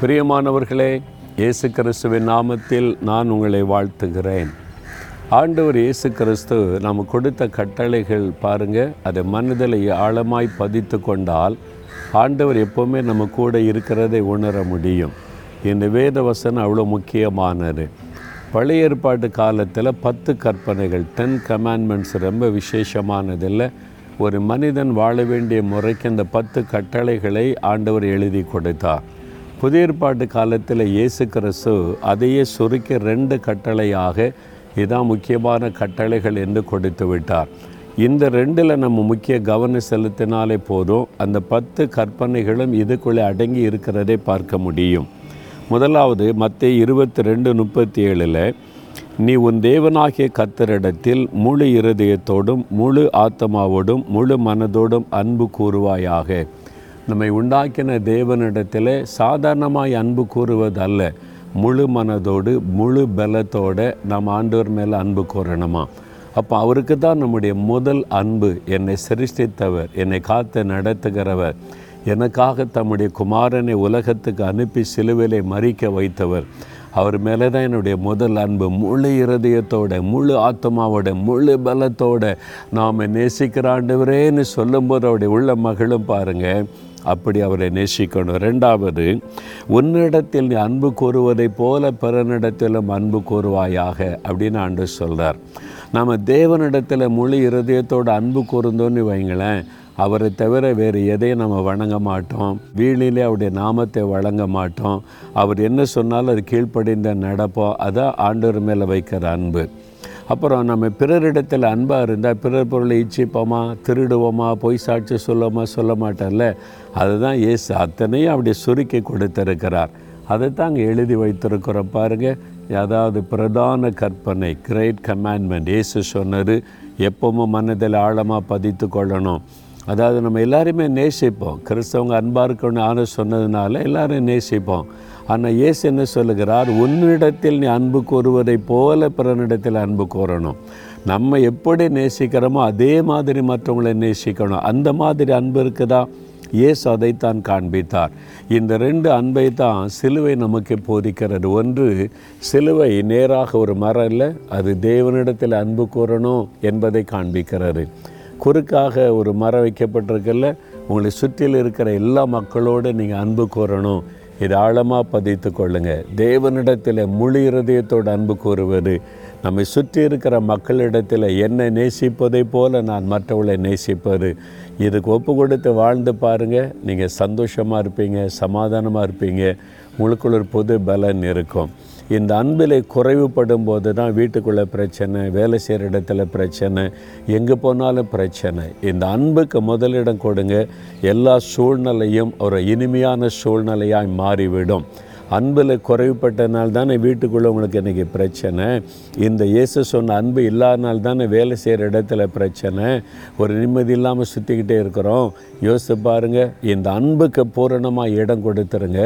பிரியமானவர்களே இயேசு கிறிஸ்துவின் நாமத்தில் நான் உங்களை வாழ்த்துகிறேன். ஆண்டவர் இயேசு கிறிஸ்து நம்ம கொடுத்த கட்டளைகள் பாருங்கள் அதை மனதில் ஆழமாய் பதித்து கொண்டால் ஆண்டவர் எப்போவுமே நம்ம கூட இருக்கிறதை உணர முடியும். இந்த வேத வசனம் அவ்வளோ முக்கியமானது. பழைய ஏற்பாட்டு காலத்தில் பத்து கற்பனைகள் டென் கமாண்ட்மெண்ட்ஸ் ரொம்ப விசேஷமானதில்லை. ஒரு மனிதன் வாழ வேண்டிய முறைக்கு அந்த பத்து கட்டளைகளை ஆண்டவர் எழுதி கொடுத்தார். புதிய ஏற்பாட்டு காலத்தில் இயேசு கிறிஸ்து அதையே சுருக்கி ரெண்டு கட்டளையாக இதான் முக்கியமான கட்டளைகள் என்று கொடுத்து விட்டார். இந்த ரெண்டில் நம்ம முக்கிய கவனம் செலுத்தினாலே போதும். அந்த பத்து கற்பனைகளும் இதுக்குள்ளே அடங்கி இருக்கிறதை பார்க்க முடியும். முதலாவது மற்ற இருபத்தி ரெண்டு முப்பத்தி ஏழில் நீ உன் தேவனாகிய கத்தரிடத்தில் முழு இருதயத்தோடும் முழு ஆத்மாவோடும் முழு மனதோடும் அன்பு கூறுவாயாக. நம்மை உண்டாக்கின தேவனிடத்தில் சாதாரணமாய் அன்பு கூறுவதல்ல. முழு மனதோடு முழு பலத்தோடு நாம் ஆண்டவர் மேலே அன்பு கூறணுமா? அப்போ அவருக்கு தான் நம்முடைய முதல் அன்பு. என்னை சிருஷ்டித்தவர் என்னை காத்து நடத்துகிறவர் எனக்காக தம்முடைய குமாரனை உலகத்துக்கு அனுப்பி சிலுவிலை மறிக்க வைத்தவர். அவர் மேலே தான் என்னுடைய முதல் அன்பு. முழு இருதயத்தோட முழு ஆத்மாவோட முழு பலத்தோட நாம் நேசிக்கிற ஆண்டவரேன்னு சொல்லும்போது அவருடைய உள்ள மகளும் பாருங்கள் அப்படி அவரை நேசிக்கணும். ரெண்டாவது உன்னிடத்தில் நீ அன்பு கூறுவதைப் போல பிறனிடத்திலும் அன்பு கூறுவாயாக அப்படின்னு ஆண்டு சொல்கிறார் நாம் தேவனிடத்தில் முழு இருதயத்தோடு அன்பு கூர்ந்தோன்னு வைங்களேன் அவரை தவிர வேறு எதையும் நம்ம வணங்க மாட்டோம். வீணிலே அவருடைய நாமத்தை வழங்க மாட்டோம். அவர் என்ன சொன்னாலும் அது கீழ்ப்படிந்த நடப்போம் அதான் ஆண்டவர் மேலே வைக்கிற அன்பு. அப்புறம் நம்ம பிறரிடத்தில் அன்பாக இருந்தால் பிறர் பொருளை இச்சிப்போமா திருடுவோமா பொய் சாட்சி சொல்லுவோமா சொல்ல மாட்டோம்ல அதுதான் இயேசு அத்தனையும் அப்படி சுருக்கி கொடுத்திருக்கிறார். அதை தான் அங்கே எழுதி வைத்திருக்கிறோம் பாருங்கள் அதாவது பிரதான கற்பனை கிரேட் கமாண்ட்மெண்ட் இயேசு சொன்னது எப்பவும் மனதில் ஆழமாக பதித்து கொள்ளணும். அதாவது நம்ம எல்லாருமே நேசிப்போம். கிறிஸ்தவங்க அன்பாக இருக்கணும்னு ஆன சொன்னதுனால எல்லாரும் நேசிப்போம். ஆனால் இயேசு என்ன சொல்லுகிறார்? உன்னிடத்தில் நீ அன்பு கூறுவதைப் போல பிறனிடத்தில் அன்பு கூறணும் நம்ம எப்படி நேசிக்கிறோமோ அதே மாதிரி மற்றவங்களை நேசிக்கணும். அந்த மாதிரி அன்பு இருக்குதா? இயேசு அதைத்தான் காண்பித்தார். இந்த ரெண்டு அன்பை தான் சிலுவை நமக்கு போதிக்கிறது. ஒன்று சிலுவை நேராக ஒரு மரம் இல்லை. அது தேவனிடத்தில் அன்பு கூறணும் என்பதை காண்பிக்கிறது. குறுக்காக ஒரு மரம் வைக்கப்பட்டிருக்கல உங்களை சுற்றியில் இருக்கிற எல்லா மக்களோடு நீங்கள் அன்பு கூறணும். இது ஆழமாக பதித்து கொள்ளுங்கள் தேவனிடத்தில் முழு இருதயத்தோடு அன்பு கூறுவது நம்மை சுற்றி இருக்கிற மக்களிடத்தில் என்னை நேசிப்பதை போல நான் மற்றவளை நேசிப்பது. இதுக்கு ஒப்பு கொடுத்து வாழ்ந்து பாருங்கள் நீங்கள் சந்தோஷமாக இருப்பீங்க சமாதானமாக இருப்பீங்க. உங்களுக்குள்ள ஒரு பொது பலன் இருக்கும். இந்த அன்பில் குறைவுபடும் போது தான் வீட்டுக்குள்ளே பிரச்சனை வேலை செய்கிற இடத்துல பிரச்சனை எங்கே போனாலும் பிரச்சனை. இந்த அன்புக்கு முதலிடம் கொடுங்க. எல்லா சூழ்நிலையும் ஒரு இனிமையான சூழ்நிலையாய் மாறிவிடும். அன்பில் குறைவுபட்டனால் தானே வீட்டுக்குள்ளே உங்களுக்கு இன்றைக்கி பிரச்சனை. இந்த இயேசு சொன்ன அன்பு இல்லாதனால் தானே வேலை செய்கிற இடத்துல பிரச்சனை. ஒரு நிம்மதி இல்லாமல் சுற்றிக்கிட்டே இருக்கிறோம். யோசித்து பாருங்கள் இந்த அன்புக்கு பூரணமாக இடம் கொடுத்துருங்க.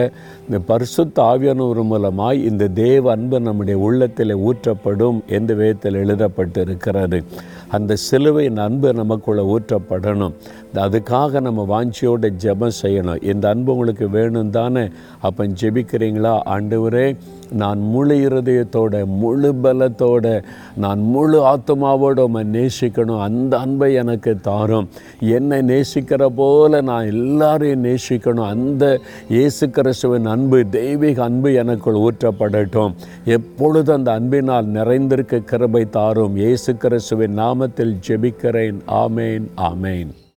இந்த பரிசுத்த ஆவியானவர் மூலமாக இந்த தேவ அன்பு நம்முடைய உள்ளத்தில் ஊற்றப்படும் எந்த விதத்தில் எழுதப்பட்டு இருக்கிறது அந்த சிலுவையின் அன்பு நமக்குள்ளே ஊற்றப்படணும். அதுக்காக நம்ம வாஞ்சியோட ஜெபம் செய்யணும். இந்த அன்பு உங்களுக்கு வேணும் தானே அப்போ ஜெபிக்கிறீங்களா ஆண்டவரே நான் முழு இருதயத்தோட முழு பலத்தோட நான் முழு ஆத்மாவோட உம்மை நேசிக்கணும். அந்த அன்பை எனக்கு தாரும். என்னை நேசிக்கிற போல நான் எல்லாரையும் நேசிக்கணும். அந்த இயேசு கிறிஸ்துவின் அன்பு தெய்வீக அன்பு எனக்குள் ஊற்றப்படட்டும். எப்பொழுது அந்த அன்பினால் நிறைந்திருக்க கிருபை தாரும். இயேசு கிறிஸ்துவின் நாமத்தில் ஜெபிக்கிறேன். ஆமேன் ஆமேன்.